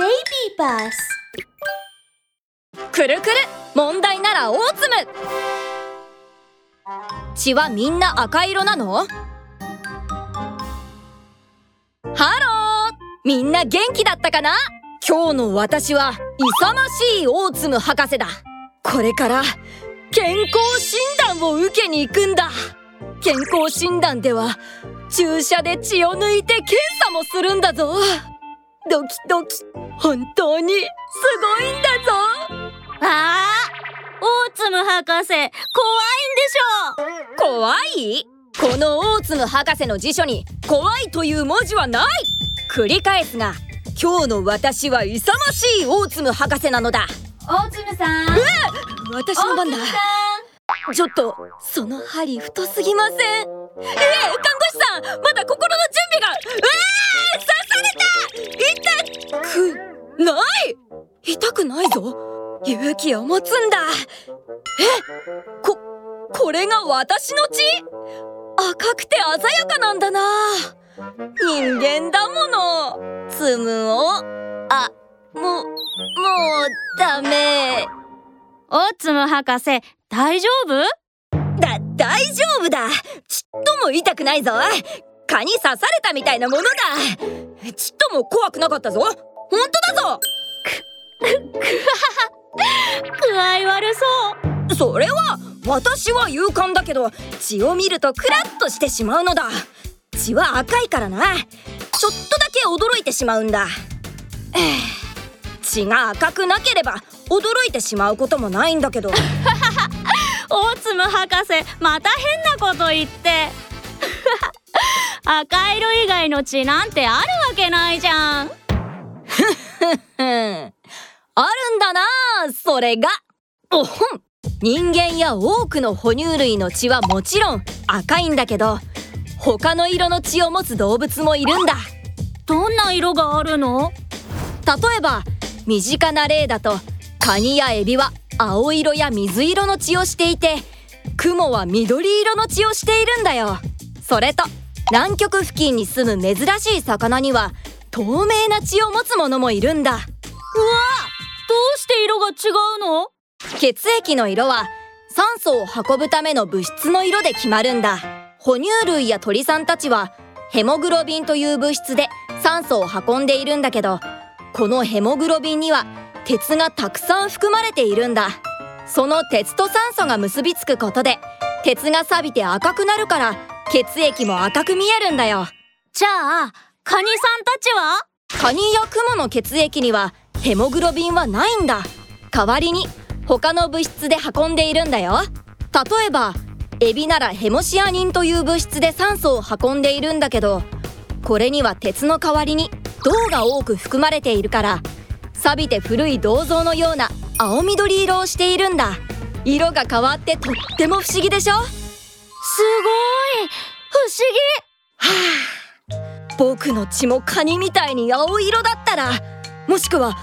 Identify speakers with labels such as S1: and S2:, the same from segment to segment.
S1: BabyBus
S2: くるくる問題ならオーツム。血はみんな赤色なの？ハロー。みんな元気だったかな？今日の私は勇ましいオーツム博士だ。これから健康診断を受けに行くんだ。健康診断では注射で血を抜いて検査もするんだぞ。ドキドキ。本当にすごいんだぞ。
S3: あーオーツム博士怖いんでしょ。
S2: 怖い？このオーツム博士の辞書に怖いという文字はない。繰り返すが今日の私は勇ましいオーツム博士なのだ。
S1: オーツムさん。
S2: 私の番だ。ちょっとその針太すぎません？ええ看護師さんまだ心の勇気を持つんだ。え？ここれが私の血？赤くて鮮やかなんだな。人間だもの。ツムを。あもうもうダメ。
S3: オーツム博士大丈夫？
S2: だ大丈夫だ。ちっとも痛くないぞ。蚊に刺されたみたいなものだちっとも怖くなかったぞ。本当だぞ
S3: 悪そう。
S2: それは私は勇敢だけど血を見るとクラッとしてしまうのだ。血は赤いからな。ちょっとだけ驚いてしまうんだ。血が赤くなければ驚いてしまうこともないんだけど。
S3: オーツム博士また変なこと言って。赤色以外の血なんてあるわけないじゃ
S2: ん。あるんだなそれがおほん人間や多くの哺乳類の血はもちろん赤いんだけど他の色の血を持つ動物もいるんだ。
S3: どんな色があるの？
S2: 例えば身近な例だとカニやエビは青色や水色の血をしていてクモは緑色の血をしているんだよ。それと南極付近に住む珍しい魚には透明な血を持つものもいるんだ。
S3: うわどうして色が違うの？
S2: 血液の色は酸素を運ぶための物質の色で決まるんだ。哺乳類や鳥さんたちはヘモグロビンという物質で酸素を運んでいるんだけどこのヘモグロビンには鉄がたくさん含まれているんだ。その鉄と酸素が結びつくことで鉄が錆びて赤くなるから血液も赤く見えるんだよ。
S3: じゃあカニさんたちは？
S2: カニやクモの血液にはヘモグロビンはないんだ。代わりに他の物質で運んでいるんだよ。例えばエビならヘモシアニンという物質で酸素を運んでいるんだけどこれには鉄の代わりに銅が多く含まれているから錆びて古い銅像のような青緑色をしているんだ。色が変わってとっても不思議でしょ？
S3: すごい！不思議！
S2: 僕の血もカニみたいに青色だったらもしくは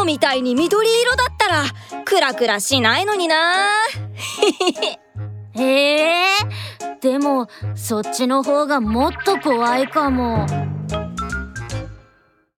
S2: 雲みたいに緑色だったらクラクラしないのにな
S3: へえでもそっちの方がもっと怖いかも。